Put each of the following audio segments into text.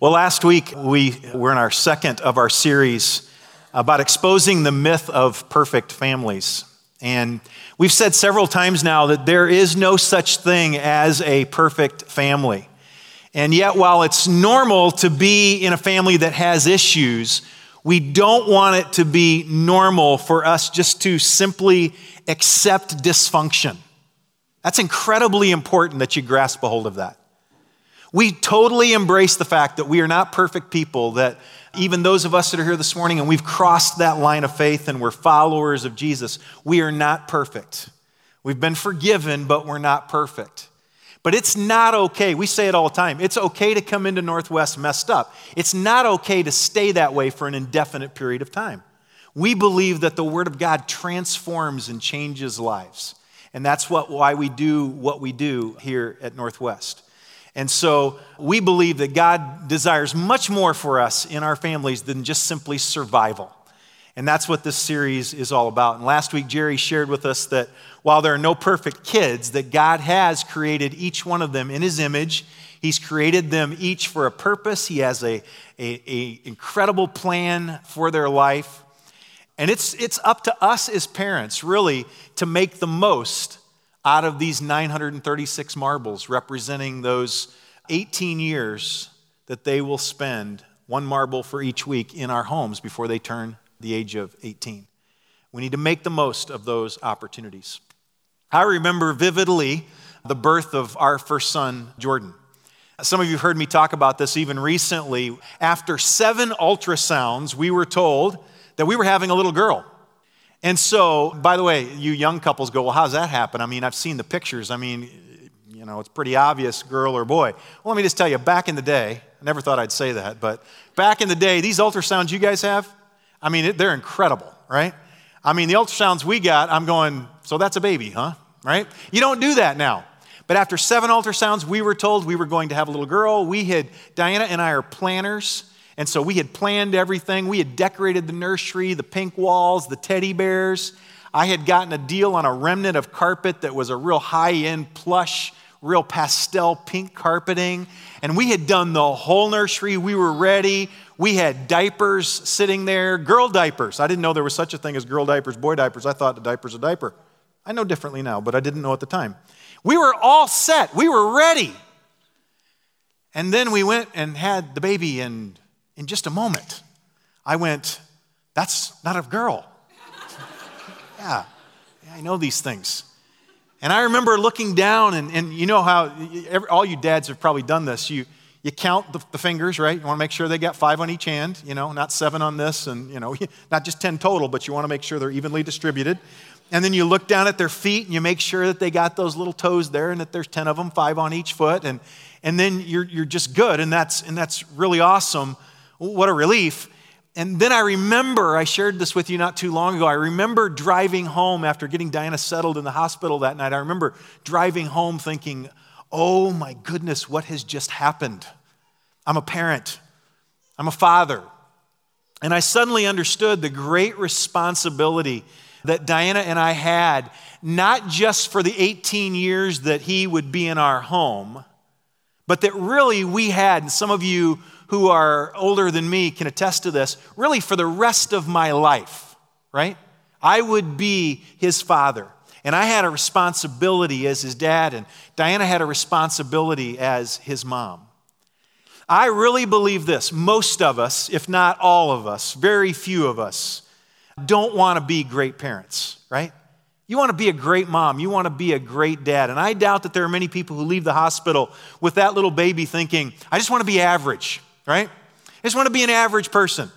Well, last week we were in our second of our series about exposing the myth of perfect families. And we've said several times now that there is no such thing as a perfect family. And yet, while it's normal to be in a family that has issues, we don't want it to be normal for us just to simply accept dysfunction. That's incredibly important that you grasp a hold of that. We totally embrace the fact that we are not perfect people, that even those of us that are here this morning and we've crossed that line of faith and we're followers of Jesus, we are not perfect. We've been forgiven, but we're not perfect. But it's not okay. We say it all the time. It's okay to come into Northwest messed up. It's not okay to stay that way for an indefinite period of time. We believe that the Word of God transforms and changes lives. And that's what, why we do what we do here at Northwest. And so we believe that God desires much more for us in our families than just simply survival. And that's what this series is all about. And last week, Jerry shared with us that while there are no perfect kids, that God has created each one of them in his image. He's created them each for a purpose. He has a, a, a incredible plan for their life. And it's, it's up to us as parents, really, to make the most out of these 936 marbles, representing those 18 years that they will spend, one marble for each week, in our homes before they turn the age of 18. We need to make the most of those opportunities. I remember vividly the birth of our first son, Jordan. Some of you have heard me talk about this even recently. After seven ultrasounds, we were told that we were having a little girl. And so, by the way, you young couples go, well, how's that happen? I mean, I've seen the pictures. I mean, you know, it's pretty obvious girl or boy. Well, let me just tell you, back in the day, I never thought I'd say that, but back in the day, these ultrasounds you guys have, I mean, they're incredible, right? I mean, the ultrasounds we got, I'm going, so that's a baby, huh? Right? You don't do that now. But after seven ultrasounds, we were told we were going to have a little girl. We had, Diana and I are planners. And so we had planned everything. We had decorated the nursery, the pink walls, the teddy bears. I had gotten a deal on a remnant of carpet that was a real high end plush, real pastel pink carpeting. And we had done the whole nursery. We were ready. We had diapers sitting there, girl diapers. I didn't know there was such a thing as girl diapers, boy diapers. I thought a diaper's a diaper. I know differently now, but I didn't know at the time. We were all set. We were ready. And then we went and had the baby, and in just a moment, I went, That's not a girl. yeah, yeah, I know these things. And I remember looking down, and, and you know how every, all you dads have probably done this. You, you count the, the fingers, right? You want to make sure they got five on each hand, you know, not seven on this, and, you know, not just 10 total, but you want to make sure they're evenly distributed. And then you look down at their feet and you make sure that they got those little toes there and that there's 10 of them, five on each foot. And, and then you're, you're just good. And that's, and that's really awesome. What a relief. And then I remember, I shared this with you not too long ago. I remember driving home after getting Diana settled in the hospital that night. I remember driving home thinking, oh my goodness, what has just happened? I'm a parent, I'm a father. And I suddenly understood the great responsibility that Diana and I had, not just for the 18 years that he would be in our home, but that really we had, and some of you who are older than me can attest to this, really for the rest of my life, right? I would be his father. And I had a responsibility as his dad, and Diana had a responsibility as his mom. I really believe this. Most of us, if not all of us, very few of us, don't want to be great parents, right? You want to be a great mom. You want to be a great dad. And I doubt that there are many people who leave the hospital with that little baby thinking, I just want to be average right? I just want to be an average person.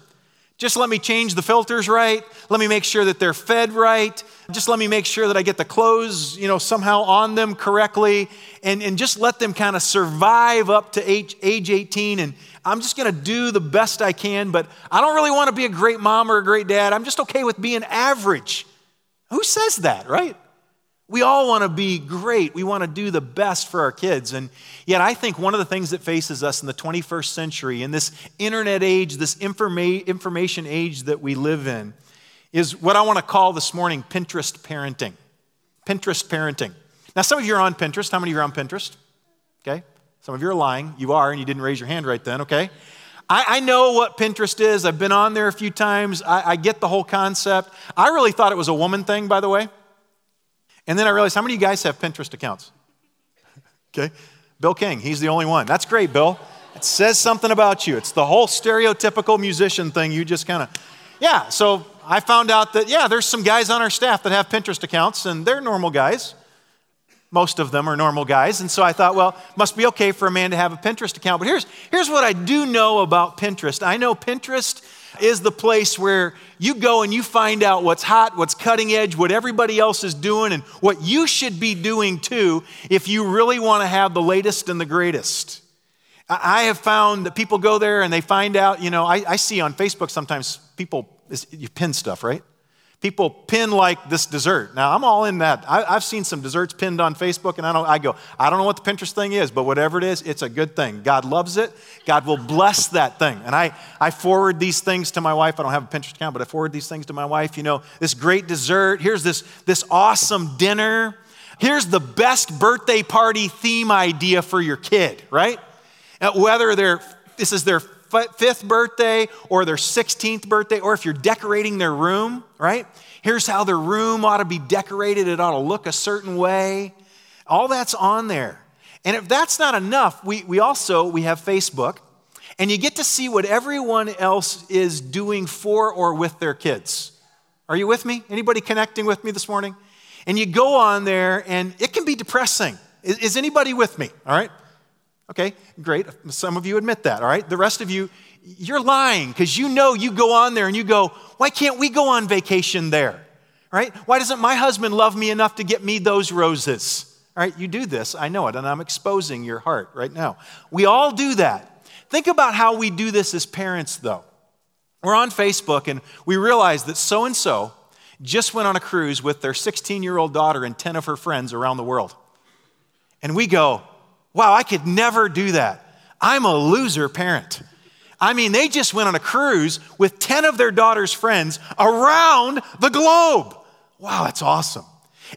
Just let me change the filters right. Let me make sure that they're fed right. Just let me make sure that I get the clothes, you know, somehow on them correctly. And, and just let them kind of survive up to age, age 18. And I'm just going to do the best I can, but I don't really want to be a great mom or a great dad. I'm just okay with being average. Who says that, right? We all want to be great. We want to do the best for our kids. And yet, I think one of the things that faces us in the 21st century, in this internet age, this informa- information age that we live in, is what I want to call this morning Pinterest parenting. Pinterest parenting. Now, some of you are on Pinterest. How many of you are on Pinterest? Okay. Some of you are lying. You are, and you didn't raise your hand right then, okay? I, know what Pinterest is. I've been on there a few times. I get the whole concept. I really thought it was a woman thing, by the way. And then I realized how many of you guys have Pinterest accounts? okay. Bill King, he's the only one. That's great, Bill. It says something about you. It's the whole stereotypical musician thing. You just kind of, yeah. So I found out that, yeah, there's some guys on our staff that have Pinterest accounts, and they're normal guys. Most of them are normal guys. And so I thought, well, must be okay for a man to have a Pinterest account. But here's, here's what I do know about Pinterest I know Pinterest is the place where you go and you find out what's hot, what's cutting edge, what everybody else is doing, and what you should be doing too if you really want to have the latest and the greatest. I have found that people go there and they find out, you know, I, I see on Facebook sometimes people, you pin stuff, right? People pin like this dessert. Now, I'm all in that. I, have seen some desserts pinned on Facebook, and I, don't, I go, I don't know what the Pinterest thing is, but whatever it is, it's a good thing. God loves it. God will bless that thing. And I, I forward these things to my wife. I don't have a Pinterest account, but I forward these things to my wife. You know, this great dessert. Here's this, this awesome dinner. Here's the best birthday party theme idea for your kid, right? Whether they're, this is their fifth birthday or their 16th birthday, or if you're decorating their room, right? Here's how their room ought to be decorated. It ought to look a certain way. All that's on there. And if that's not enough, we, we also, we have Facebook, and you get to see what everyone else is doing for or with their kids. Are you with me? Anybody connecting with me this morning? And you go on there, and it can be depressing. Is, is anybody with me? All right? Okay, great. Some of you admit that, all right? The rest of you, you're lying because you know you go on there and you go, why can't we go on vacation there? Right? Why doesn't my husband love me enough to get me those roses? All right, you do this, I know it, and I'm exposing your heart right now. We all do that. Think about how we do this as parents, though. We're on Facebook and we realize that so and so just went on a cruise with their 16 year old daughter and 10 of her friends around the world. And we go, Wow, I could never do that. I'm a loser parent. I mean, they just went on a cruise with 10 of their daughter's friends around the globe. Wow, that's awesome.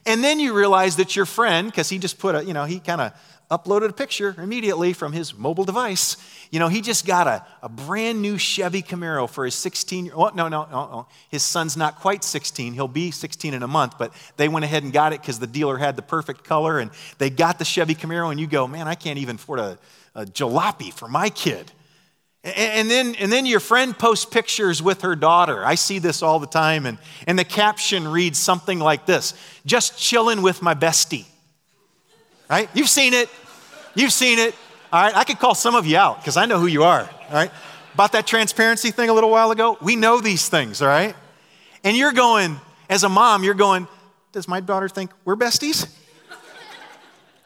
And then you realize that your friend, because he just put a, you know, he kind of uploaded a picture immediately from his mobile device. You know, he just got a, a brand new Chevy Camaro for his 16 year oh, no, no, no, no. His son's not quite 16. He'll be 16 in a month, but they went ahead and got it because the dealer had the perfect color and they got the Chevy Camaro. And you go, man, I can't even afford a, a jalopy for my kid. And, and, then, and then your friend posts pictures with her daughter. I see this all the time. And, and the caption reads something like this Just chilling with my bestie right? You've seen it. You've seen it. All right, I could call some of you out because I know who you are, all right? About that transparency thing a little while ago, we know these things, all right? And you're going, as a mom, you're going, does my daughter think we're besties?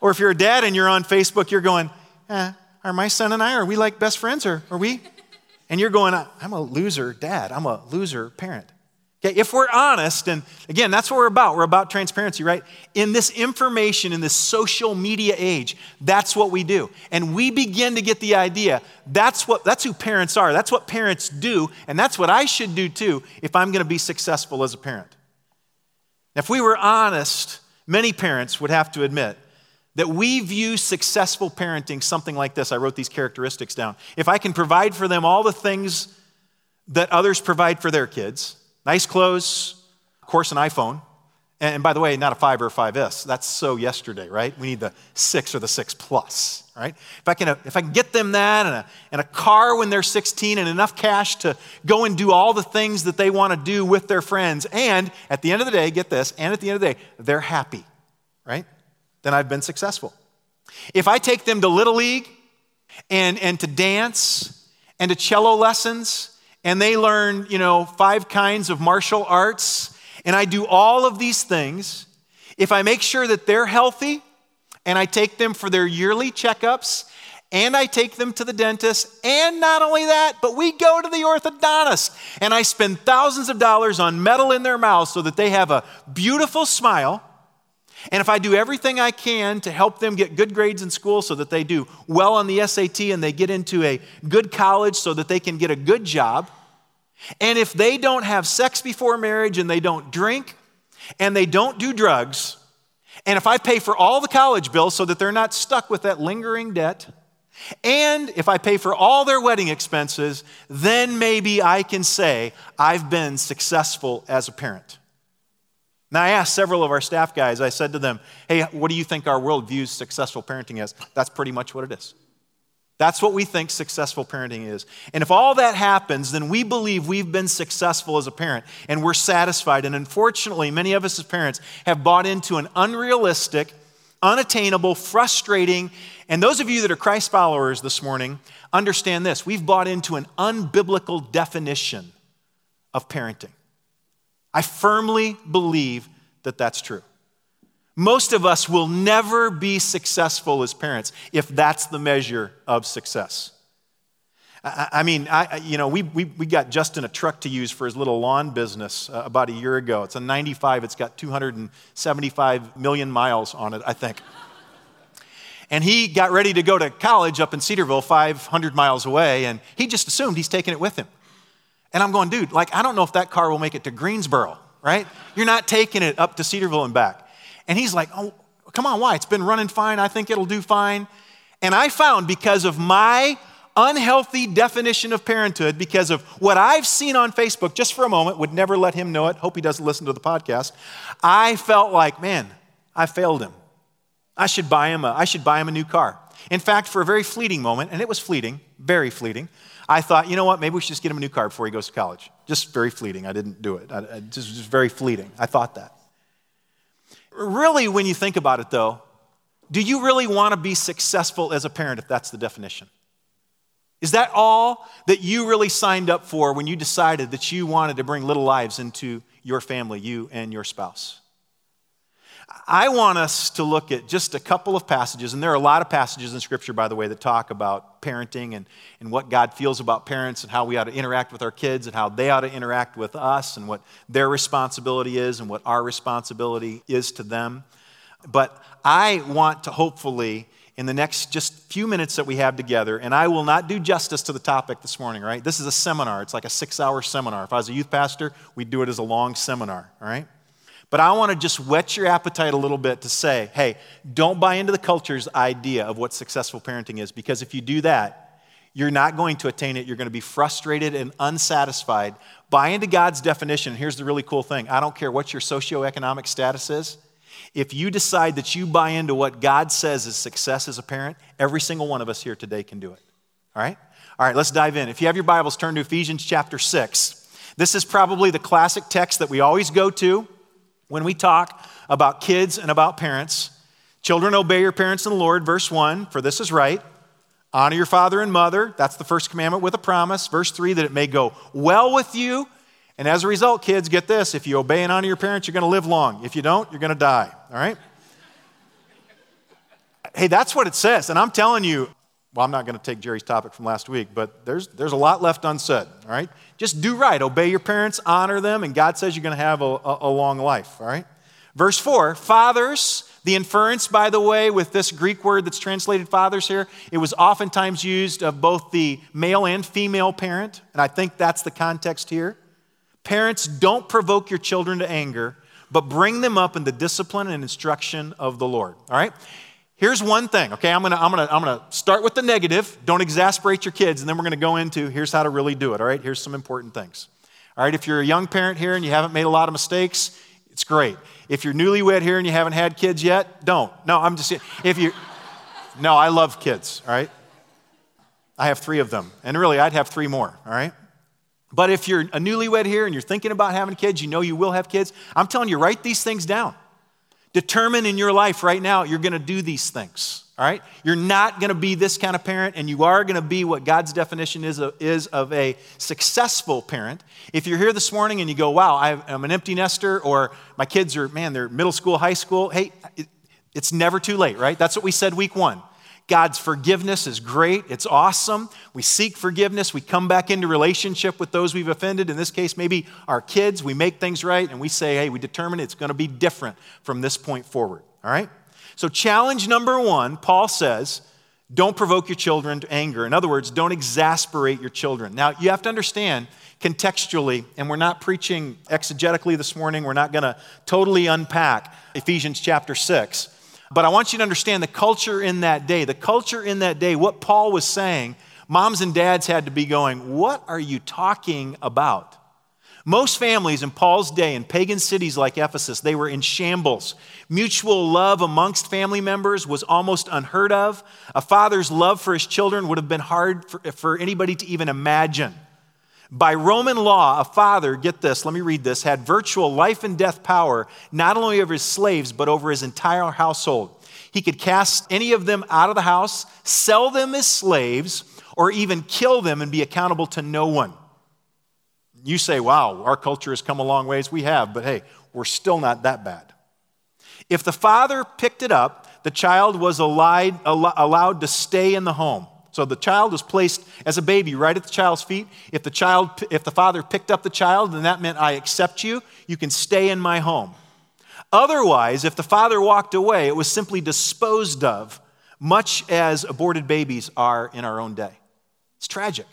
or if you're a dad and you're on Facebook, you're going, eh, are my son and I, are we like best friends or are we? And you're going, I'm a loser dad, I'm a loser parent. Okay, if we're honest, and again, that's what we're about. We're about transparency, right? In this information, in this social media age, that's what we do. And we begin to get the idea that's what that's who parents are. That's what parents do, and that's what I should do too if I'm going to be successful as a parent. If we were honest, many parents would have to admit that we view successful parenting something like this. I wrote these characteristics down. If I can provide for them all the things that others provide for their kids, Nice clothes, of course, an iPhone. And by the way, not a 5 or a 5S. That's so yesterday, right? We need the 6 or the 6 Plus, right? If I can, uh, if I can get them that and a, and a car when they're 16 and enough cash to go and do all the things that they want to do with their friends, and at the end of the day, get this, and at the end of the day, they're happy, right? Then I've been successful. If I take them to Little League and, and to dance and to cello lessons and they learn, you know, five kinds of martial arts, and I do all of these things, if I make sure that they're healthy and I take them for their yearly checkups and I take them to the dentist, and not only that, but we go to the orthodontist and I spend thousands of dollars on metal in their mouth so that they have a beautiful smile. And if I do everything I can to help them get good grades in school so that they do well on the SAT and they get into a good college so that they can get a good job, and if they don't have sex before marriage and they don't drink and they don't do drugs, and if I pay for all the college bills so that they're not stuck with that lingering debt, And if I pay for all their wedding expenses, then maybe I can say I've been successful as a parent. Now, I asked several of our staff guys, I said to them, hey, what do you think our world views successful parenting as? That's pretty much what it is. That's what we think successful parenting is. And if all that happens, then we believe we've been successful as a parent and we're satisfied. And unfortunately, many of us as parents have bought into an unrealistic, unattainable, frustrating, and those of you that are Christ followers this morning understand this. We've bought into an unbiblical definition of parenting. I firmly believe that that's true. Most of us will never be successful as parents if that's the measure of success. I, mean, I, you know, we, we, we got Justin a truck to use for his little lawn business uh, about a year ago. It's a 95, it's got 275 million miles on it, I think. And he got ready to go to college up in Cedarville, 500 miles away, and he just assumed he's taking it with him. And I'm going, dude, like, I don't know if that car will make it to Greensboro, right? You're not taking it up to Cedarville and back. And he's like, oh, come on, why? It's been running fine. I think it'll do fine. And I found because of my unhealthy definition of parenthood, because of what I've seen on Facebook, just for a moment, would never let him know it. Hope he doesn't listen to the podcast. I felt like, man, I failed him. I should buy him a, I should buy him a new car. In fact, for a very fleeting moment, and it was fleeting, very fleeting, I thought, you know what, maybe we should just get him a new car before he goes to college. Just very fleeting. I didn't do it. I, I just, just very fleeting. I thought that. Really, when you think about it, though, do you really want to be successful as a parent if that's the definition? Is that all that you really signed up for when you decided that you wanted to bring little lives into your family, you and your spouse? I want us to look at just a couple of passages, and there are a lot of passages in Scripture, by the way, that talk about parenting and, and what God feels about parents and how we ought to interact with our kids and how they ought to interact with us and what their responsibility is and what our responsibility is to them. But I want to hopefully, in the next just few minutes that we have together, and I will not do justice to the topic this morning, right? This is a seminar, it's like a six hour seminar. If I was a youth pastor, we'd do it as a long seminar, all right? But I want to just whet your appetite a little bit to say, hey, don't buy into the culture's idea of what successful parenting is, because if you do that, you're not going to attain it. You're going to be frustrated and unsatisfied. Buy into God's definition. Here's the really cool thing I don't care what your socioeconomic status is. If you decide that you buy into what God says is success as a parent, every single one of us here today can do it. All right? All right, let's dive in. If you have your Bibles, turn to Ephesians chapter 6. This is probably the classic text that we always go to when we talk about kids and about parents, children, obey your parents in the Lord, verse 1, for this is right. Honor your father and mother. That's the first commandment with a promise. Verse 3, that it may go well with you. And as a result, kids, get this if you obey and honor your parents, you're going to live long. If you don't, you're going to die. All right? hey, that's what it says. And I'm telling you, well, I'm not going to take Jerry's topic from last week, but there's, there's a lot left unsaid, all right? Just do right. Obey your parents, honor them, and God says you're going to have a, a, a long life, all right? Verse 4 Fathers, the inference, by the way, with this Greek word that's translated fathers here, it was oftentimes used of both the male and female parent, and I think that's the context here. Parents, don't provoke your children to anger, but bring them up in the discipline and instruction of the Lord, all right? Here's one thing, okay? I'm gonna, I'm, gonna, I'm gonna start with the negative. Don't exasperate your kids, and then we're gonna go into here's how to really do it, all right? Here's some important things. All right, if you're a young parent here and you haven't made a lot of mistakes, it's great. If you're newlywed here and you haven't had kids yet, don't. No, I'm just, if you, no, I love kids, all right? I have three of them, and really, I'd have three more, all right? But if you're a newlywed here and you're thinking about having kids, you know you will have kids, I'm telling you, write these things down. Determine in your life right now you're going to do these things. All right? You're not going to be this kind of parent, and you are going to be what God's definition is of, is of a successful parent. If you're here this morning and you go, wow, I'm an empty nester, or my kids are, man, they're middle school, high school, hey, it's never too late, right? That's what we said week one. God's forgiveness is great. It's awesome. We seek forgiveness. We come back into relationship with those we've offended. In this case, maybe our kids. We make things right and we say, hey, we determine it's going to be different from this point forward. All right? So, challenge number one, Paul says, don't provoke your children to anger. In other words, don't exasperate your children. Now, you have to understand contextually, and we're not preaching exegetically this morning, we're not going to totally unpack Ephesians chapter 6. But I want you to understand the culture in that day. The culture in that day, what Paul was saying, moms and dads had to be going, What are you talking about? Most families in Paul's day in pagan cities like Ephesus, they were in shambles. Mutual love amongst family members was almost unheard of. A father's love for his children would have been hard for, for anybody to even imagine. By Roman law, a father, get this, let me read this, had virtual life and death power not only over his slaves, but over his entire household. He could cast any of them out of the house, sell them as slaves, or even kill them and be accountable to no one. You say, wow, our culture has come a long ways. We have, but hey, we're still not that bad. If the father picked it up, the child was allowed, to stay in the home. So the child was placed as a baby right at the child's feet. If the child, if the father picked up the child, then that meant I accept you. You can stay in my home. Otherwise, if the father walked away, it was simply disposed of, much as aborted babies are in our own day. It's tragic.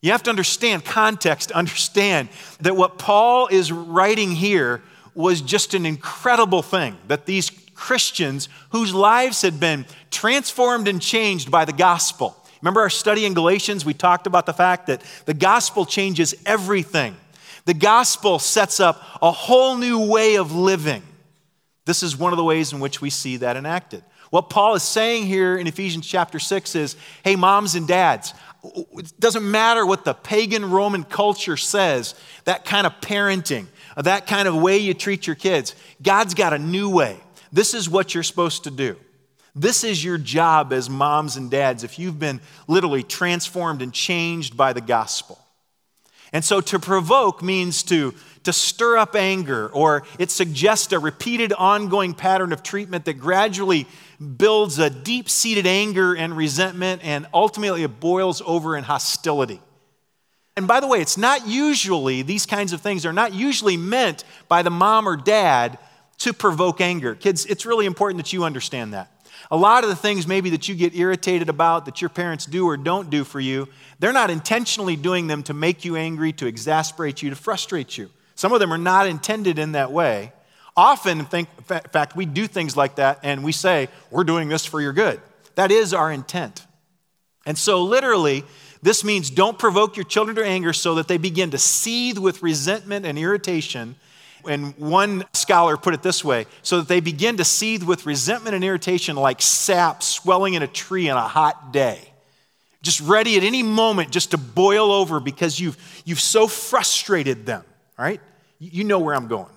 You have to understand context, understand that what Paul is writing here was just an incredible thing that these Christians whose lives had been transformed and changed by the gospel. Remember our study in Galatians? We talked about the fact that the gospel changes everything. The gospel sets up a whole new way of living. This is one of the ways in which we see that enacted. What Paul is saying here in Ephesians chapter 6 is hey, moms and dads, it doesn't matter what the pagan Roman culture says, that kind of parenting, that kind of way you treat your kids. God's got a new way. This is what you're supposed to do. This is your job as moms and dads if you've been literally transformed and changed by the gospel. And so to provoke means to, to stir up anger, or it suggests a repeated ongoing pattern of treatment that gradually builds a deep seated anger and resentment, and ultimately it boils over in hostility. And by the way, it's not usually, these kinds of things are not usually meant by the mom or dad to provoke anger. Kids, it's really important that you understand that. A lot of the things maybe that you get irritated about that your parents do or don't do for you, they're not intentionally doing them to make you angry, to exasperate you, to frustrate you. Some of them are not intended in that way. Often, think, in fact, we do things like that and we say, We're doing this for your good. That is our intent. And so, literally, this means don't provoke your children to anger so that they begin to seethe with resentment and irritation. And one scholar put it this way so that they begin to seethe with resentment and irritation like sap swelling in a tree on a hot day. Just ready at any moment just to boil over because you've, you've so frustrated them, right? You know where I'm going.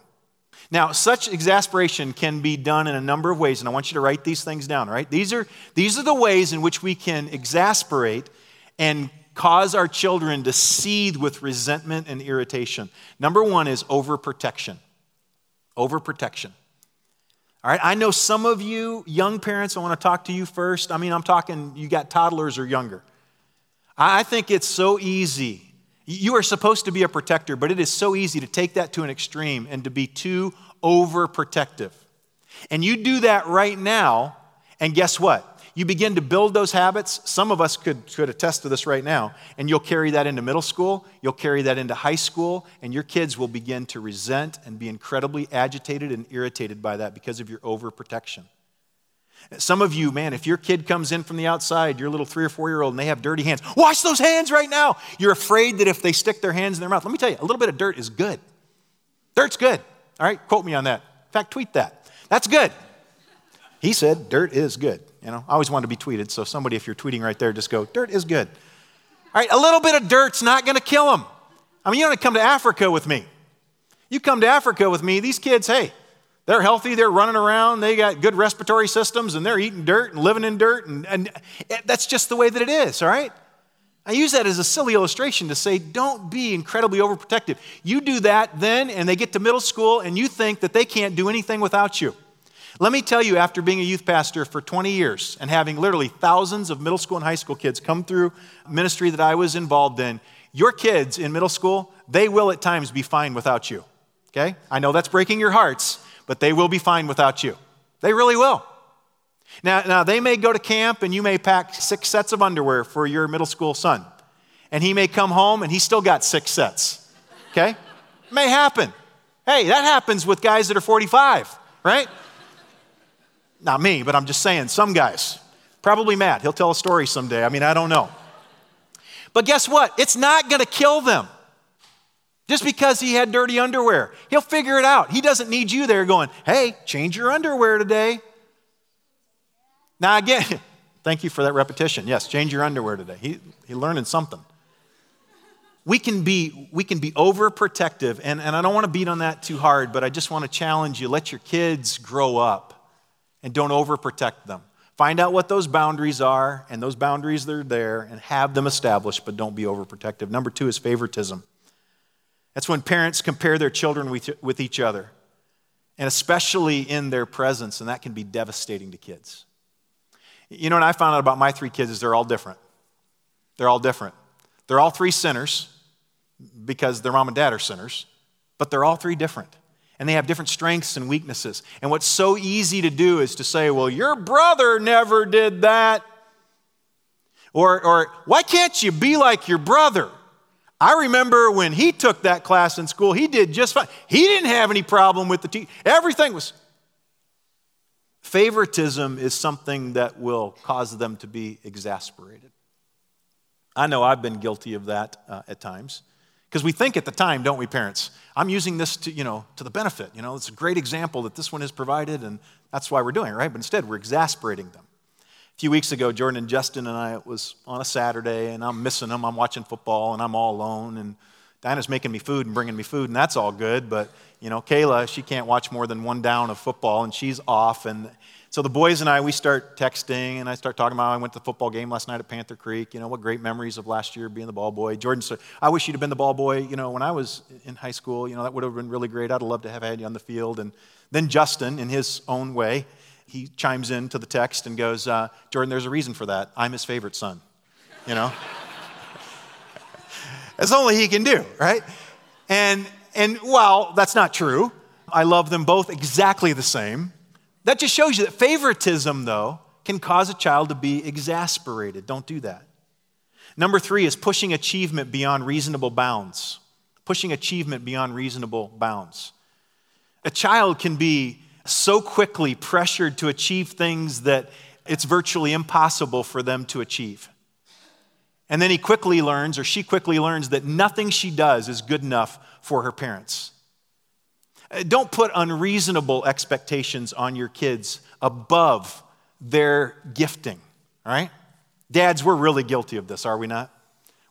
Now, such exasperation can be done in a number of ways, and I want you to write these things down, right? These are, these are the ways in which we can exasperate and cause our children to seethe with resentment and irritation. Number one is overprotection. Overprotection. All right, I know some of you young parents, I want to talk to you first. I mean, I'm talking, you got toddlers or younger. I think it's so easy you are supposed to be a protector, but it is so easy to take that to an extreme and to be too overprotective. And you do that right now, and guess what? You begin to build those habits. Some of us could, could attest to this right now, and you'll carry that into middle school, you'll carry that into high school, and your kids will begin to resent and be incredibly agitated and irritated by that because of your overprotection. Some of you, man, if your kid comes in from the outside, your little three or four year old, and they have dirty hands, wash those hands right now. You're afraid that if they stick their hands in their mouth, let me tell you, a little bit of dirt is good. Dirt's good. All right, quote me on that. In fact, tweet that. That's good. He said, dirt is good. You know, I always want to be tweeted, so somebody, if you're tweeting right there, just go, dirt is good. All right, a little bit of dirt's not going to kill them. I mean, you don't come to Africa with me. You come to Africa with me, these kids, hey, they're healthy, they're running around, they got good respiratory systems, and they're eating dirt and living in dirt. And, and eh, that's just the way that it is, all right? I use that as a silly illustration to say, don't be incredibly overprotective. You do that then, and they get to middle school, and you think that they can't do anything without you. Let me tell you, after being a youth pastor for 20 years and having literally thousands of middle school and high school kids come through ministry that I was involved in, your kids in middle school, they will at times be fine without you. Okay? I know that's breaking your hearts, but they will be fine without you. They really will. Now, now, they may go to camp and you may pack six sets of underwear for your middle school son. And he may come home and he's still got six sets. Okay? may happen. Hey, that happens with guys that are 45, right? Not me, but I'm just saying, some guys. Probably Matt. He'll tell a story someday. I mean, I don't know. But guess what? It's not going to kill them. Just because he had dirty underwear, he'll figure it out. He doesn't need you there going, hey, change your underwear today. Now, again, thank you for that repetition. Yes, change your underwear today. He, he learning something. We can be, we can be overprotective, and, and I don't want to beat on that too hard, but I just want to challenge you let your kids grow up and don't overprotect them. Find out what those boundaries are, and those boundaries are there, and have them established, but don't be overprotective. Number two is favoritism. That's when parents compare their children with, with each other, and especially in their presence, and that can be devastating to kids. You know what I found out about my three kids is they're all different. They're all different. They're all three sinners because their mom and dad are sinners, but they're all three different. And they have different strengths and weaknesses. And what's so easy to do is to say, well, your brother never did that. Or, or why can't you be like your brother? I remember when he took that class in school, he did just fine. He didn't have any problem with the teacher. Everything was. Favoritism is something that will cause them to be exasperated. I know I've been guilty of that uh, at times. Because we think at the time, don't we, parents? I'm using this to, you know, to the benefit. You know, it's a great example that this one has provided, and that's why we're doing it, right? But instead, we're exasperating them. A few weeks ago, Jordan and Justin and I was on a Saturday, and I'm missing them. I'm watching football, and I'm all alone, and Diana's making me food and bringing me food, and that's all good. But you know, Kayla, she can't watch more than one down of football, and she's off. And so the boys and I, we start texting, and I start talking about I went to the football game last night at Panther Creek. You know, what great memories of last year being the ball boy. Jordan said, I wish you'd have been the ball boy, you know, when I was in high school. You know, that would have been really great. I'd have loved to have had you on the field. And then Justin, in his own way, he chimes in to the text and goes, uh, Jordan, there's a reason for that. I'm his favorite son. You know? That's only he can do, right? And, and while that's not true, I love them both exactly the same. That just shows you that favoritism, though, can cause a child to be exasperated. Don't do that. Number three is pushing achievement beyond reasonable bounds. Pushing achievement beyond reasonable bounds. A child can be so quickly pressured to achieve things that it's virtually impossible for them to achieve. And then he quickly learns, or she quickly learns, that nothing she does is good enough for her parents. Uh, don't put unreasonable expectations on your kids above their gifting, right? Dads, we're really guilty of this, are we not?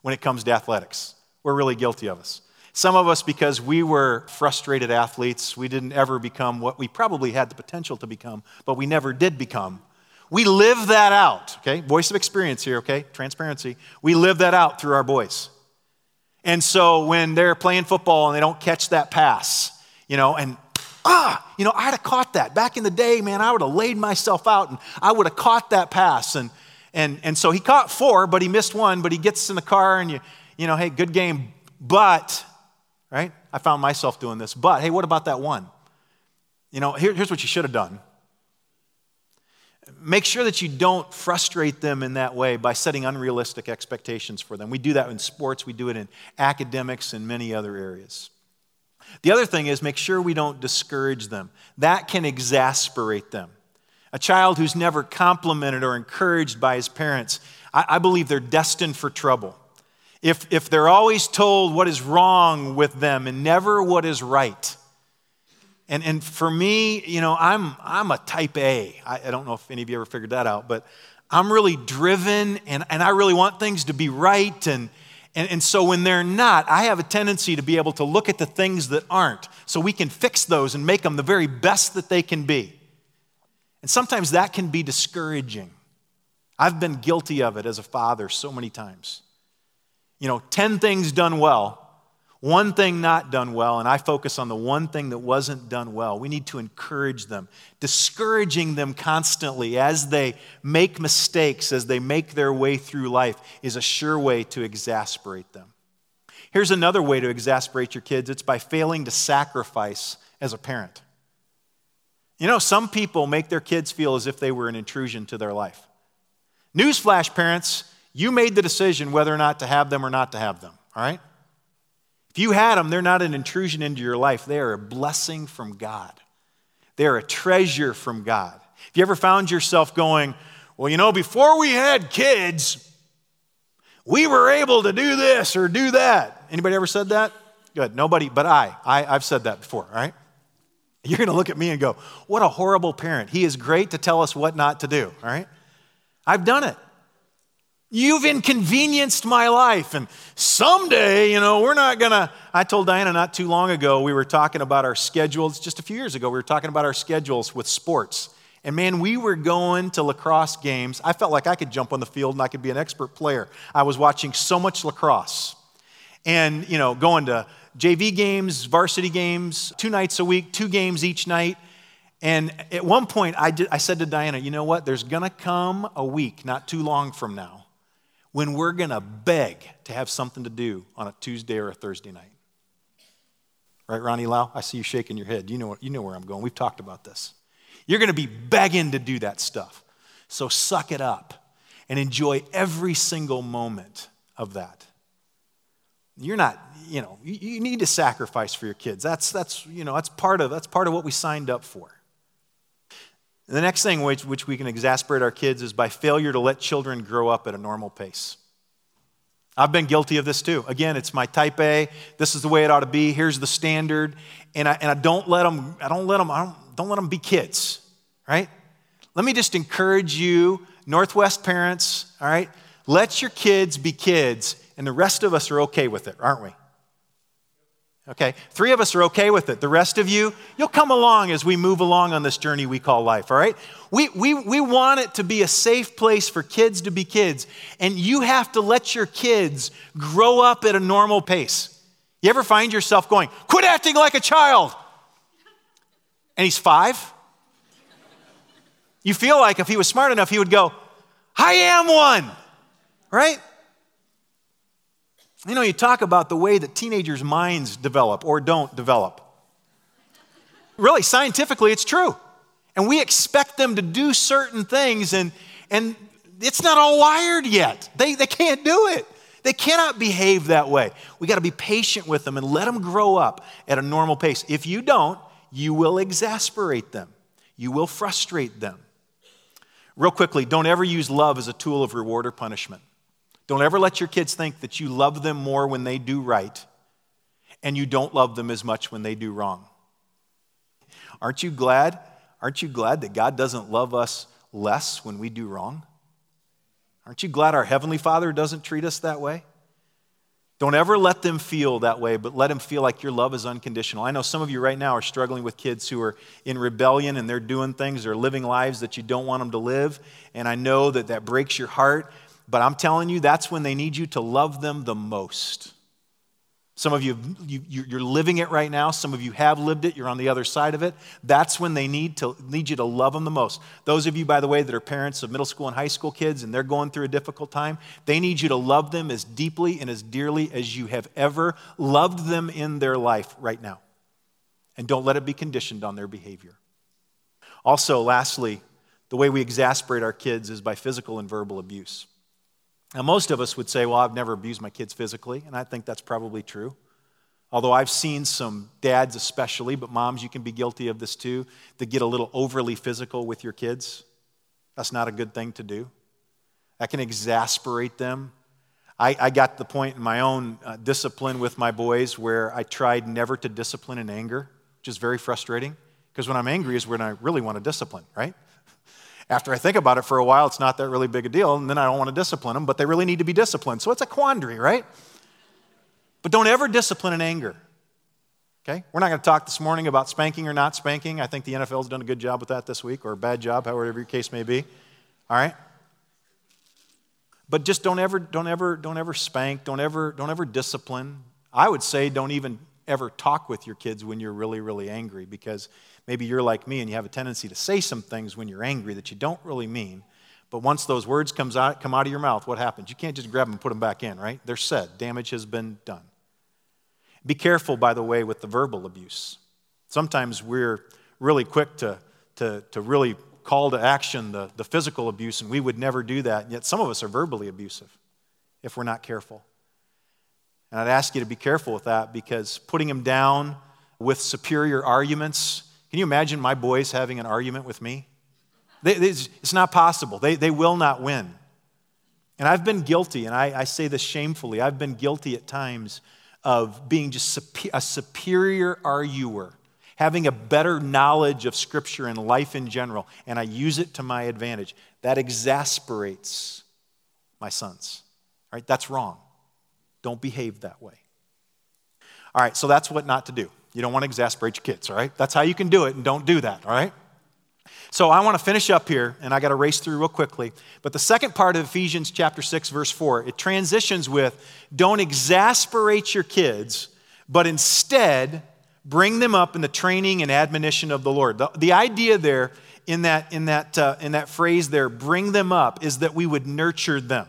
When it comes to athletics, we're really guilty of this. Some of us, because we were frustrated athletes, we didn't ever become what we probably had the potential to become, but we never did become. We live that out, okay? Voice of experience here, okay? Transparency. We live that out through our boys. And so when they're playing football and they don't catch that pass, you know, and ah, you know, I'd have caught that. Back in the day, man, I would have laid myself out and I would have caught that pass. And, and, and so he caught four, but he missed one, but he gets in the car and you, you know, hey, good game, but right? I found myself doing this. But hey, what about that one? You know, here, here's what you should have done. Make sure that you don't frustrate them in that way by setting unrealistic expectations for them. We do that in sports, we do it in academics, and many other areas. The other thing is make sure we don't discourage them. That can exasperate them. A child who's never complimented or encouraged by his parents, I, I believe they're destined for trouble if, if they're always told what is wrong with them and never what is right. And, and for me, you know, I'm, I'm a type A. I, I don't know if any of you ever figured that out, but I'm really driven and, and I really want things to be right. And, and, and so when they're not, I have a tendency to be able to look at the things that aren't so we can fix those and make them the very best that they can be. And sometimes that can be discouraging. I've been guilty of it as a father so many times you know, 10 things done well, one thing not done well, and I focus on the one thing that wasn't done well. We need to encourage them, discouraging them constantly as they make mistakes, as they make their way through life, is a sure way to exasperate them. Here's another way to exasperate your kids it's by failing to sacrifice as a parent. You know, some people make their kids feel as if they were an intrusion to their life. Newsflash, parents, you made the decision whether or not to have them or not to have them, all right? If you had them, they're not an intrusion into your life. They are a blessing from God. They are a treasure from God. If you ever found yourself going, well, you know, before we had kids, we were able to do this or do that. Anybody ever said that? Good. Nobody but I. I I've said that before, right? You're going to look at me and go, what a horrible parent. He is great to tell us what not to do, all right? I've done it. You've inconvenienced my life. And someday, you know, we're not going to. I told Diana not too long ago, we were talking about our schedules, just a few years ago, we were talking about our schedules with sports. And man, we were going to lacrosse games. I felt like I could jump on the field and I could be an expert player. I was watching so much lacrosse. And, you know, going to JV games, varsity games, two nights a week, two games each night. And at one point, I, did, I said to Diana, you know what? There's going to come a week, not too long from now, when we're going to beg to have something to do on a Tuesday or a Thursday night. Right, Ronnie Lau? I see you shaking your head. You know, you know where I'm going. We've talked about this. You're going to be begging to do that stuff. So suck it up and enjoy every single moment of that. You're not, you know, you, you need to sacrifice for your kids. That's, that's, you know, that's part of, that's part of what we signed up for. And the next thing which, which we can exasperate our kids is by failure to let children grow up at a normal pace. I've been guilty of this too. Again, it's my type A. This is the way it ought to be. Here's the standard. And I, and I don't let them, I don't let them, I don't, don't let them be kids, right? Let me just encourage you, Northwest parents, all right? Let your kids be kids, and the rest of us are okay with it, aren't we? Okay, three of us are okay with it. The rest of you, you'll come along as we move along on this journey we call life, all right? We, we, we want it to be a safe place for kids to be kids, and you have to let your kids grow up at a normal pace. You ever find yourself going, quit acting like a child? And he's five? You feel like if he was smart enough, he would go, I am one, right? You know, you talk about the way that teenagers' minds develop or don't develop. Really, scientifically, it's true. And we expect them to do certain things, and, and it's not all wired yet. They, they can't do it. They cannot behave that way. We got to be patient with them and let them grow up at a normal pace. If you don't, you will exasperate them, you will frustrate them. Real quickly, don't ever use love as a tool of reward or punishment. Don't ever let your kids think that you love them more when they do right and you don't love them as much when they do wrong. Aren't you glad? Aren't you glad that God doesn't love us less when we do wrong? Aren't you glad our Heavenly Father doesn't treat us that way? Don't ever let them feel that way, but let them feel like your love is unconditional. I know some of you right now are struggling with kids who are in rebellion and they're doing things, they're living lives that you don't want them to live. And I know that that breaks your heart. But I'm telling you, that's when they need you to love them the most. Some of you, you, are living it right now. Some of you have lived it. You're on the other side of it. That's when they need, to, need you to love them the most. Those of you, by the way, that are parents of middle school and high school kids and they're going through a difficult time, they need you to love them as deeply and as dearly as you have ever loved them in their life right now. And don't let it be conditioned on their behavior. Also, lastly, the way we exasperate our kids is by physical and verbal abuse. Now, most of us would say, well, I've never abused my kids physically, and I think that's probably true. Although I've seen some dads, especially, but moms, you can be guilty of this too, that get a little overly physical with your kids. That's not a good thing to do. That can exasperate them. I, I got to the point in my own uh, discipline with my boys where I tried never to discipline in anger, which is very frustrating because when I'm angry is when I really want to discipline, right? After I think about it for a while, it's not that really big a deal, and then I don't want to discipline them, but they really need to be disciplined. So it's a quandary, right? But don't ever discipline in anger. Okay? We're not going to talk this morning about spanking or not spanking. I think the NFL's done a good job with that this week, or a bad job, however your case may be. All right? But just don't ever, don't ever, don't ever spank, don't ever, don't ever discipline. I would say don't even ever talk with your kids when you're really, really angry because maybe you're like me and you have a tendency to say some things when you're angry that you don't really mean. But once those words comes out, come out of your mouth, what happens? You can't just grab them and put them back in, right? They're said. Damage has been done. Be careful, by the way, with the verbal abuse. Sometimes we're really quick to, to, to really call to action the, the physical abuse, and we would never do that. And yet some of us are verbally abusive if we're not careful. And I'd ask you to be careful with that because putting them down with superior arguments, can you imagine my boys having an argument with me? They, it's not possible. They, they will not win. And I've been guilty, and I, I say this shamefully, I've been guilty at times of being just a superior arguer, having a better knowledge of Scripture and life in general, and I use it to my advantage. That exasperates my sons. All right, that's wrong. Don't behave that way. All right, so that's what not to do. You don't want to exasperate your kids, all right? That's how you can do it, and don't do that, all right? So I want to finish up here, and I got to race through real quickly. But the second part of Ephesians chapter 6, verse 4, it transitions with don't exasperate your kids, but instead bring them up in the training and admonition of the Lord. The, the idea there in that, in, that, uh, in that phrase there, bring them up, is that we would nurture them.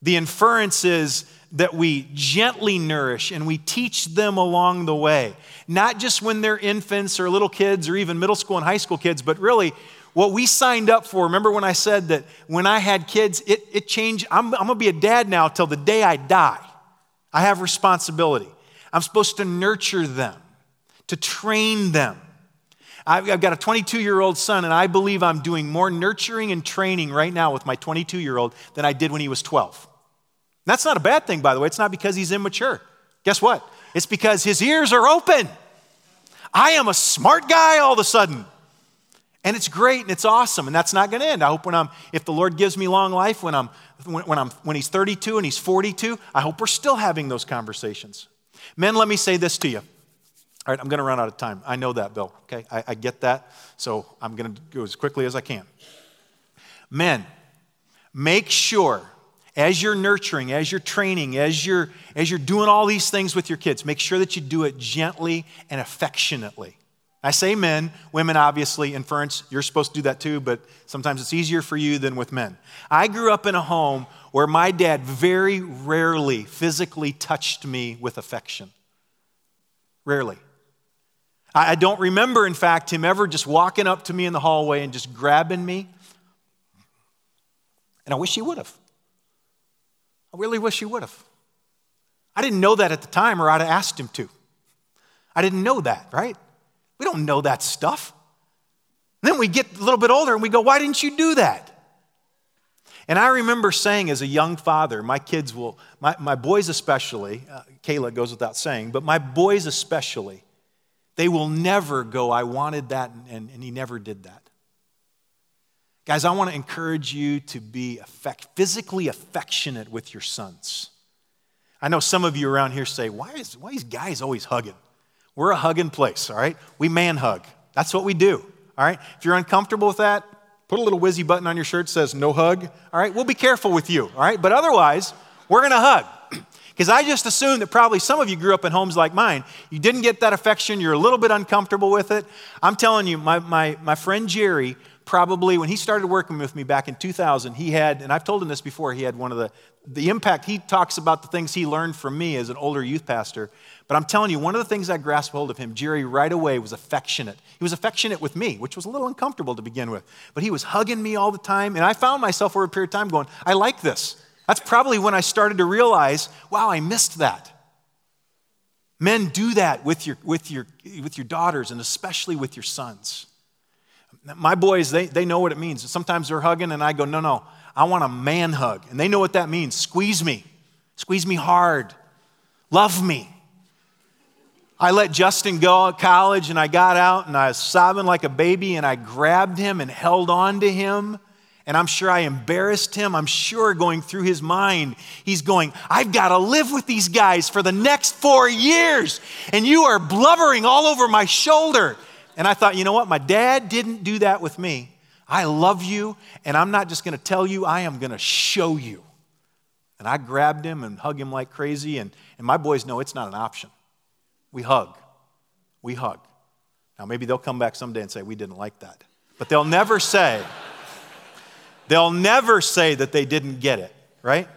The inference is that we gently nourish and we teach them along the way. Not just when they're infants or little kids or even middle school and high school kids, but really what we signed up for. Remember when I said that when I had kids, it, it changed. I'm, I'm going to be a dad now till the day I die. I have responsibility. I'm supposed to nurture them, to train them. I've got a 22 year old son, and I believe I'm doing more nurturing and training right now with my 22 year old than I did when he was 12. That's not a bad thing, by the way. It's not because he's immature. Guess what? It's because his ears are open. I am a smart guy all of a sudden. And it's great and it's awesome, and that's not going to end. I hope when I'm, if the Lord gives me long life, when I'm, when, when I'm, when He's 32 and He's 42, I hope we're still having those conversations. Men, let me say this to you. All right, I'm going to run out of time. I know that, Bill. Okay, I, I get that. So I'm going to go as quickly as I can. Men, make sure as you're nurturing, as you're training, as you're, as you're doing all these things with your kids, make sure that you do it gently and affectionately. I say men, women obviously, inference, you're supposed to do that too, but sometimes it's easier for you than with men. I grew up in a home where my dad very rarely physically touched me with affection. Rarely. I don't remember, in fact, him ever just walking up to me in the hallway and just grabbing me. And I wish he would have. I really wish he would have. I didn't know that at the time, or I'd have asked him to. I didn't know that, right? We don't know that stuff. And then we get a little bit older and we go, Why didn't you do that? And I remember saying as a young father, my kids will, my, my boys especially, uh, Kayla goes without saying, but my boys especially, they will never go, I wanted that, and, and, and he never did that. Guys, I want to encourage you to be affect, physically affectionate with your sons. I know some of you around here say, why is, why is guys always hugging? We're a hugging place, all right? We man hug. That's what we do, all right? If you're uncomfortable with that, put a little whizzy button on your shirt that says no hug, all right? We'll be careful with you, all right? But otherwise, we're going to hug. Because I just assume that probably some of you grew up in homes like mine. You didn't get that affection, you're a little bit uncomfortable with it. I'm telling you, my, my, my friend Jerry probably when he started working with me back in 2000 he had and i've told him this before he had one of the the impact he talks about the things he learned from me as an older youth pastor. But i'm telling you one of the things i grasped hold of him jerry right away was affectionate. He was affectionate with me which was a little uncomfortable to begin with. But he was hugging me all the time and i found myself over a period of time going i like this. That's probably when i started to realize wow i missed that. Men do that with your with your with your daughters and especially with your sons my boys, they, they know what it means. Sometimes they're hugging, and I go, no, no, I want a man hug. And they know what that means. Squeeze me, squeeze me hard, love me. I let Justin go at college, and I got out, and I was sobbing like a baby, and I grabbed him and held on to him. And I'm sure I embarrassed him. I'm sure going through his mind, he's going, I've got to live with these guys for the next four years. And you are blubbering all over my shoulder. And I thought, you know what? My dad didn't do that with me. I love you, and I'm not just going to tell you, I am going to show you. And I grabbed him and hugged him like crazy, and, and my boys know it's not an option. We hug. We hug. Now, maybe they'll come back someday and say, we didn't like that. But they'll never say, they'll never say that they didn't get it, right?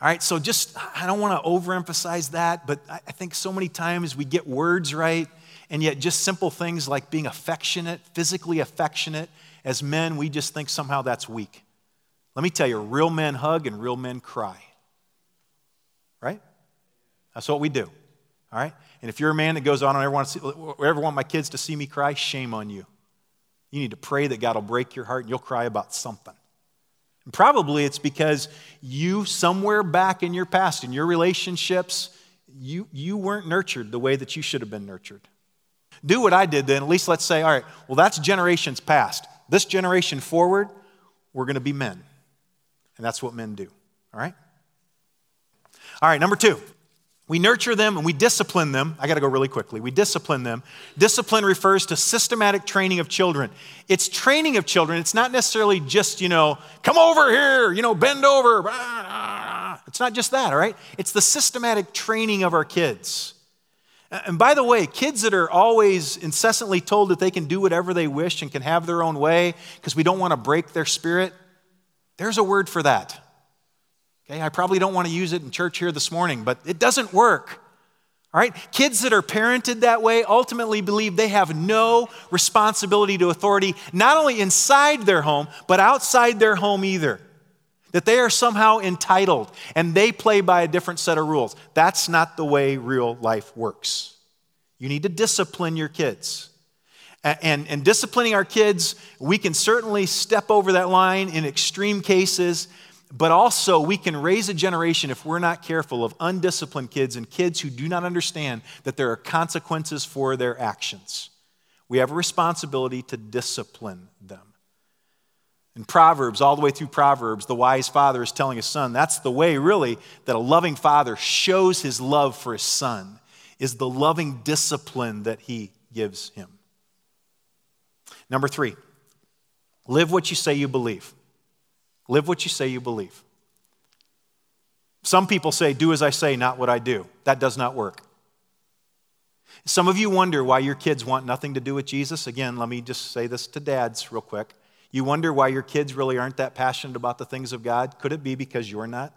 All right, so just, I don't want to overemphasize that, but I think so many times we get words right and yet, just simple things like being affectionate, physically affectionate, as men, we just think somehow that's weak. Let me tell you, real men hug and real men cry. Right? That's what we do. All right? And if you're a man that goes on, I ever want, to see, ever want my kids to see me cry, shame on you. You need to pray that God will break your heart and you'll cry about something. And probably it's because you, somewhere back in your past, in your relationships, you, you weren't nurtured the way that you should have been nurtured. Do what I did then. At least let's say, all right, well, that's generations past. This generation forward, we're going to be men. And that's what men do. All right? All right, number two. We nurture them and we discipline them. I got to go really quickly. We discipline them. Discipline refers to systematic training of children. It's training of children. It's not necessarily just, you know, come over here, you know, bend over. It's not just that, all right? It's the systematic training of our kids. And by the way, kids that are always incessantly told that they can do whatever they wish and can have their own way because we don't want to break their spirit, there's a word for that. Okay, I probably don't want to use it in church here this morning, but it doesn't work. All right? Kids that are parented that way ultimately believe they have no responsibility to authority, not only inside their home, but outside their home either. That they are somehow entitled and they play by a different set of rules. That's not the way real life works. You need to discipline your kids. And, and, disciplining our kids, we can certainly step over that line in extreme cases, but also, we can raise a generation, if we're not careful, of undisciplined kids and kids who do not understand that there are consequences for their actions. We have a responsibility to discipline them. In Proverbs, all the way through Proverbs, the wise father is telling his son that's the way, really, that a loving father shows his love for his son, is the loving discipline that he gives him. Number three, live what you say you believe. Live what you say you believe. Some people say, Do as I say, not what I do. That does not work. Some of you wonder why your kids want nothing to do with Jesus. Again, let me just say this to dads real quick. You wonder why your kids really aren't that passionate about the things of God. Could it be because you're not?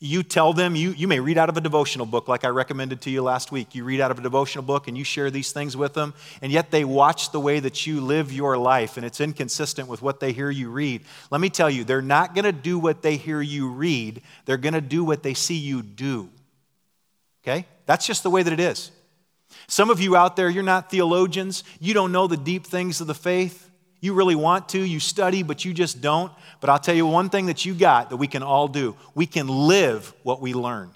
You tell them, you, you may read out of a devotional book like I recommended to you last week. You read out of a devotional book and you share these things with them, and yet they watch the way that you live your life and it's inconsistent with what they hear you read. Let me tell you, they're not going to do what they hear you read, they're going to do what they see you do. Okay? That's just the way that it is. Some of you out there, you're not theologians, you don't know the deep things of the faith. You really want to, you study, but you just don't. But I'll tell you one thing that you got that we can all do we can live what we learn.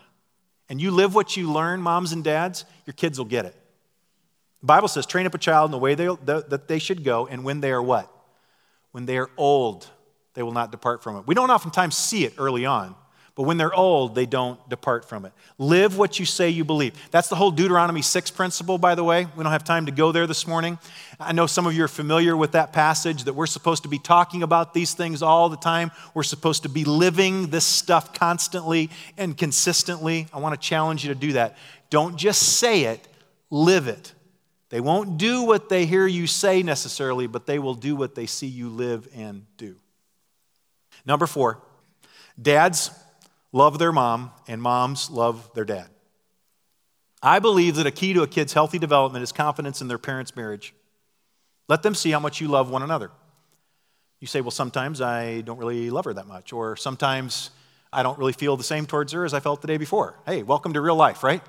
And you live what you learn, moms and dads, your kids will get it. The Bible says, train up a child in the way they, that they should go, and when they are what? When they are old, they will not depart from it. We don't oftentimes see it early on. But when they're old, they don't depart from it. Live what you say you believe. That's the whole Deuteronomy 6 principle, by the way. We don't have time to go there this morning. I know some of you are familiar with that passage that we're supposed to be talking about these things all the time. We're supposed to be living this stuff constantly and consistently. I want to challenge you to do that. Don't just say it, live it. They won't do what they hear you say necessarily, but they will do what they see you live and do. Number four, dads, love their mom, and moms love their dad. I believe that a key to a kid's healthy development is confidence in their parents' marriage. Let them see how much you love one another. You say, well, sometimes I don't really love her that much, or sometimes I don't really feel the same towards her as I felt the day before. Hey, welcome to real life, right?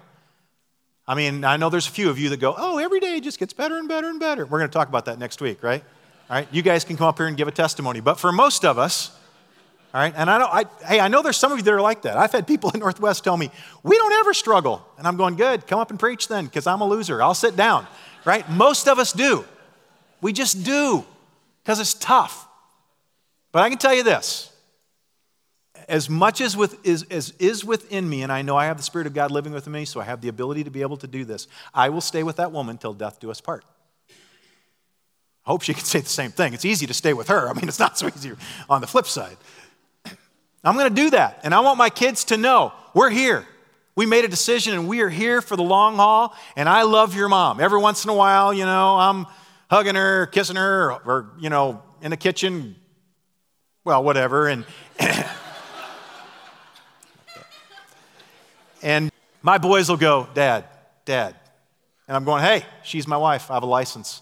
I mean, I know there's a few of you that go, oh, every day just gets better and better and better. We're going to talk about that next week, right? All right, you guys can come up here and give a testimony. But for most of us, all right, and I know, I, hey, I know there's some of you that are like that. I've had people in Northwest tell me, we don't ever struggle. And I'm going, good, come up and preach then, because I'm a loser. I'll sit down, right? Most of us do. We just do, because it's tough. But I can tell you this as much as, with, is, as is within me, and I know I have the Spirit of God living within me, so I have the ability to be able to do this, I will stay with that woman till death do us part. I hope she can say the same thing. It's easy to stay with her. I mean, it's not so easy on the flip side. I'm going to do that. And I want my kids to know we're here. We made a decision and we are here for the long haul. And I love your mom. Every once in a while, you know, I'm hugging her, kissing her, or, you know, in the kitchen, well, whatever. And, and my boys will go, Dad, Dad. And I'm going, hey, she's my wife. I have a license.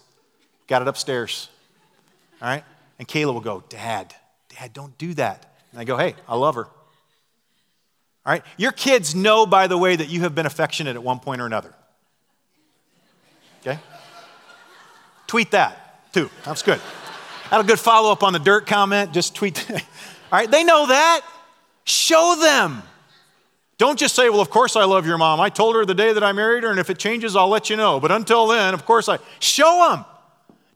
Got it upstairs. All right? And Kayla will go, Dad, Dad, don't do that. And I go, hey, I love her. All right? Your kids know, by the way, that you have been affectionate at one point or another. Okay? Tweet that too. That's good. Had a good follow up on the dirt comment. Just tweet. All right, they know that. Show them. Don't just say, well, of course I love your mom. I told her the day that I married her, and if it changes, I'll let you know. But until then, of course I. Show them.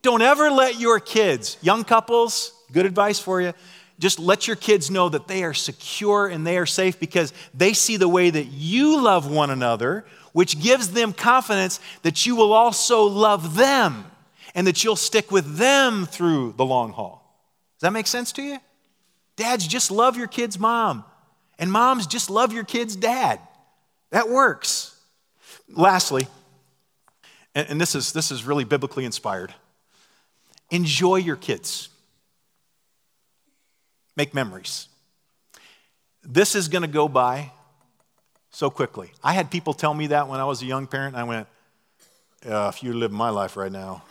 Don't ever let your kids, young couples, good advice for you, just let your kids know that they are secure and they are safe because they see the way that you love one another, which gives them confidence that you will also love them and that you'll stick with them through the long haul. Does that make sense to you? Dads, just love your kid's mom. And moms, just love your kid's dad. That works. Lastly, and, this, is, this is really biblically inspired enjoy your kids, make memories. This is going to go by so quickly. I had people tell me that when I was a young parent, I went, yeah, if you live my life right now.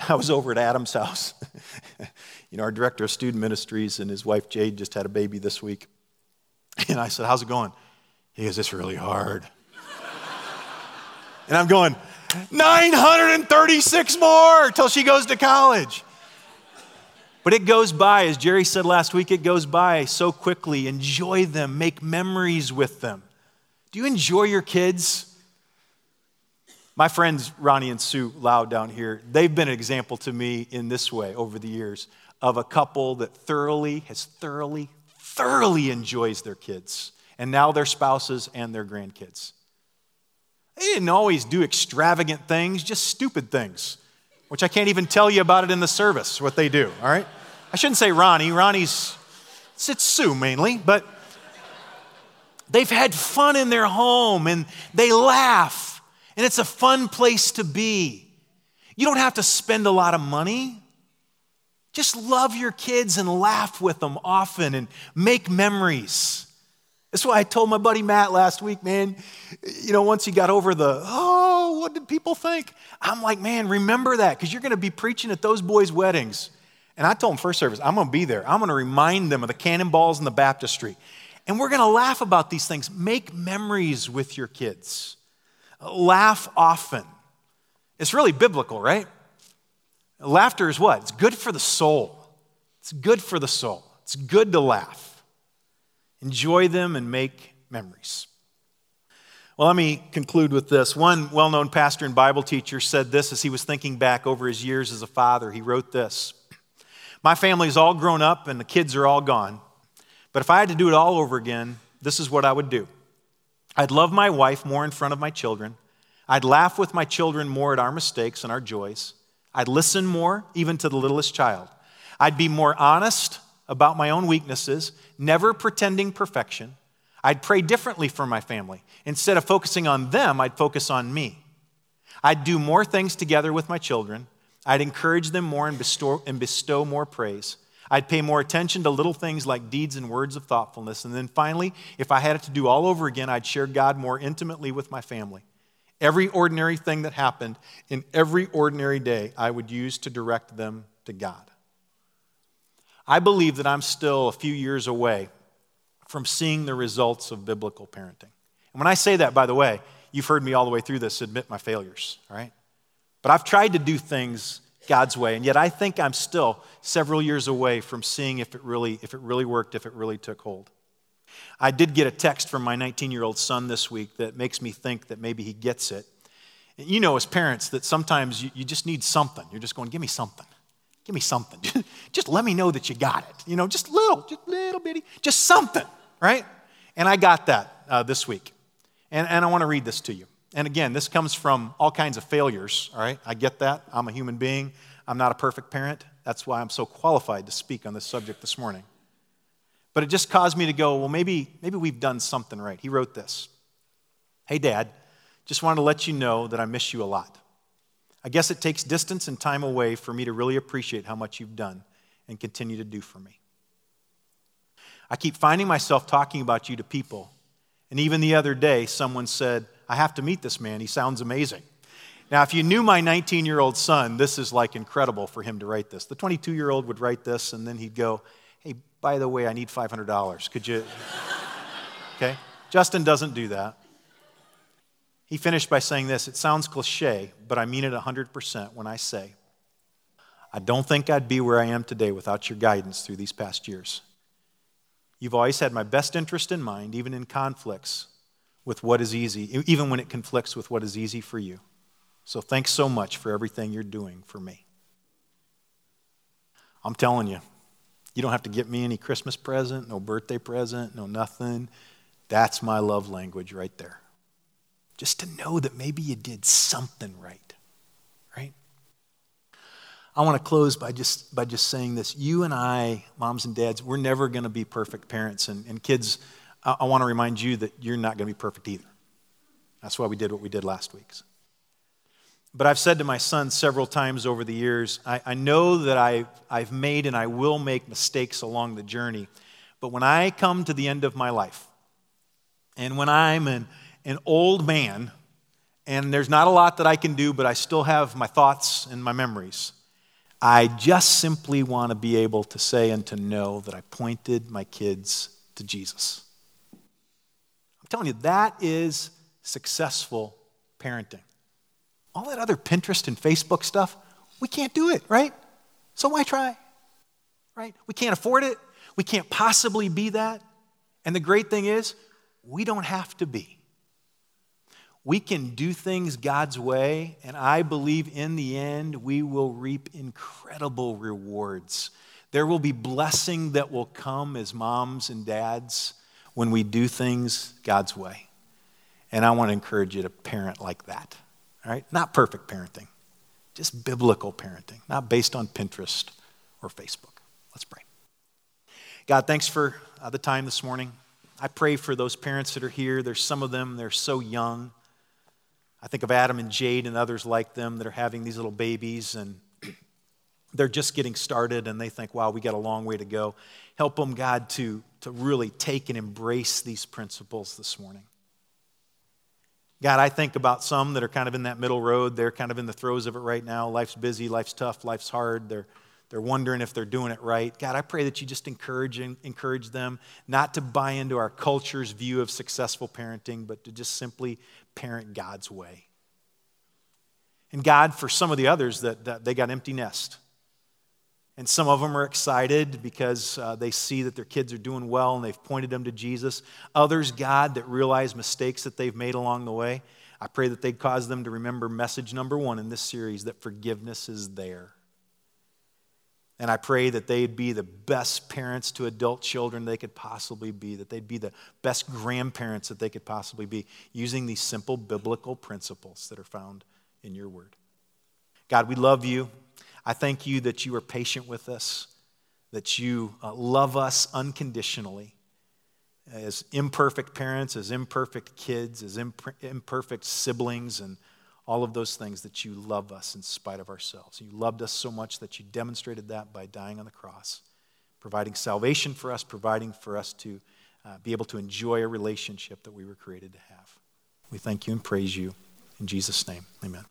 I was over at Adam's house. you know, our director of student ministries and his wife Jade just had a baby this week. And I said, How's it going? He goes, It's really hard. and I'm going, 936 more till she goes to college. But it goes by, as Jerry said last week, it goes by so quickly. Enjoy them, make memories with them. Do you enjoy your kids? My friends Ronnie and Sue Lau down here, they've been an example to me in this way over the years of a couple that thoroughly, has thoroughly, thoroughly enjoys their kids, and now their spouses and their grandkids. They didn't always do extravagant things, just stupid things, which I can't even tell you about it in the service, what they do, all right? I shouldn't say Ronnie. Ronnie's, it's Sue mainly, but they've had fun in their home and they laugh and it's a fun place to be. You don't have to spend a lot of money. Just love your kids and laugh with them often and make memories. That's why I told my buddy Matt last week, man, you know, once he got over the, oh, what did people think? I'm like, man, remember that because you're going to be preaching at those boys' weddings. And I told him first service, I'm going to be there. I'm going to remind them of the cannonballs in the baptistry. And we're going to laugh about these things. Make memories with your kids. Laugh often. It's really biblical, right? Laughter is what? It's good for the soul. It's good for the soul. It's good to laugh. Enjoy them and make memories. Well, let me conclude with this. One well known pastor and Bible teacher said this as he was thinking back over his years as a father. He wrote this My family's all grown up and the kids are all gone. But if I had to do it all over again, this is what I would do. I'd love my wife more in front of my children. I'd laugh with my children more at our mistakes and our joys. I'd listen more, even to the littlest child. I'd be more honest about my own weaknesses, never pretending perfection. I'd pray differently for my family. Instead of focusing on them, I'd focus on me. I'd do more things together with my children. I'd encourage them more and bestow, and bestow more praise. I'd pay more attention to little things like deeds and words of thoughtfulness. And then finally, if I had it to do all over again, I'd share God more intimately with my family. Every ordinary thing that happened in every ordinary day, I would use to direct them to God. I believe that I'm still a few years away from seeing the results of biblical parenting. And when I say that, by the way, you've heard me all the way through this admit my failures, all right? But I've tried to do things God's way. And yet I think I'm still several years away from seeing if it really, if it really worked, if it really took hold. I did get a text from my 19 year old son this week that makes me think that maybe he gets it. You know, as parents, that sometimes you, you just need something. You're just going, give me something. Give me something. just let me know that you got it. You know, just little, just little bitty, just something, right? And I got that uh, this week. And, and I want to read this to you. And again, this comes from all kinds of failures, all right? I get that. I'm a human being. I'm not a perfect parent. That's why I'm so qualified to speak on this subject this morning. But it just caused me to go, well, maybe, maybe we've done something right. He wrote this Hey, Dad, just wanted to let you know that I miss you a lot. I guess it takes distance and time away for me to really appreciate how much you've done and continue to do for me. I keep finding myself talking about you to people. And even the other day, someone said, I have to meet this man. He sounds amazing. Now, if you knew my 19 year old son, this is like incredible for him to write this. The 22 year old would write this, and then he'd go, Hey, by the way, I need $500. Could you? Okay? Justin doesn't do that. He finished by saying this It sounds cliche, but I mean it 100% when I say, I don't think I'd be where I am today without your guidance through these past years. You've always had my best interest in mind, even in conflicts with what is easy, even when it conflicts with what is easy for you. So thanks so much for everything you're doing for me. I'm telling you, you don't have to get me any Christmas present, no birthday present, no nothing. That's my love language right there. Just to know that maybe you did something right, right? I want to close by just, by just saying this. You and I, moms and dads, we're never going to be perfect parents. And, and kids, I, I want to remind you that you're not going to be perfect either. That's why we did what we did last week. But I've said to my son several times over the years, I, I know that I've, I've made and I will make mistakes along the journey. But when I come to the end of my life, and when I'm an, an old man, and there's not a lot that I can do, but I still have my thoughts and my memories, I just simply want to be able to say and to know that I pointed my kids to Jesus. I'm telling you, that is successful parenting. All that other Pinterest and Facebook stuff, we can't do it, right? So why try? Right? We can't afford it. We can't possibly be that. And the great thing is, we don't have to be. We can do things God's way, and I believe in the end we will reap incredible rewards. There will be blessing that will come as moms and dads when we do things God's way. And I want to encourage you to parent like that. All right? Not perfect parenting, just biblical parenting, not based on Pinterest or Facebook. Let's pray. God, thanks for uh, the time this morning. I pray for those parents that are here. There's some of them, they're so young. I think of Adam and Jade and others like them that are having these little babies and they're just getting started and they think, wow, we got a long way to go. Help them, God, to, to really take and embrace these principles this morning. God, I think about some that are kind of in that middle road. They're kind of in the throes of it right now. Life's busy, life's tough, life's hard. They're, they're wondering if they're doing it right. God, I pray that you just encourage, encourage them not to buy into our culture's view of successful parenting, but to just simply parent God's way. And God, for some of the others, that, that they got empty nest. And some of them are excited because uh, they see that their kids are doing well and they've pointed them to Jesus. Others, God, that realize mistakes that they've made along the way. I pray that they'd cause them to remember message number one in this series that forgiveness is there. And I pray that they'd be the best parents to adult children they could possibly be, that they'd be the best grandparents that they could possibly be, using these simple biblical principles that are found in your word. God, we love you. I thank you that you are patient with us, that you uh, love us unconditionally as imperfect parents, as imperfect kids, as imp- imperfect siblings, and all of those things that you love us in spite of ourselves. You loved us so much that you demonstrated that by dying on the cross, providing salvation for us, providing for us to uh, be able to enjoy a relationship that we were created to have. We thank you and praise you. In Jesus' name, amen.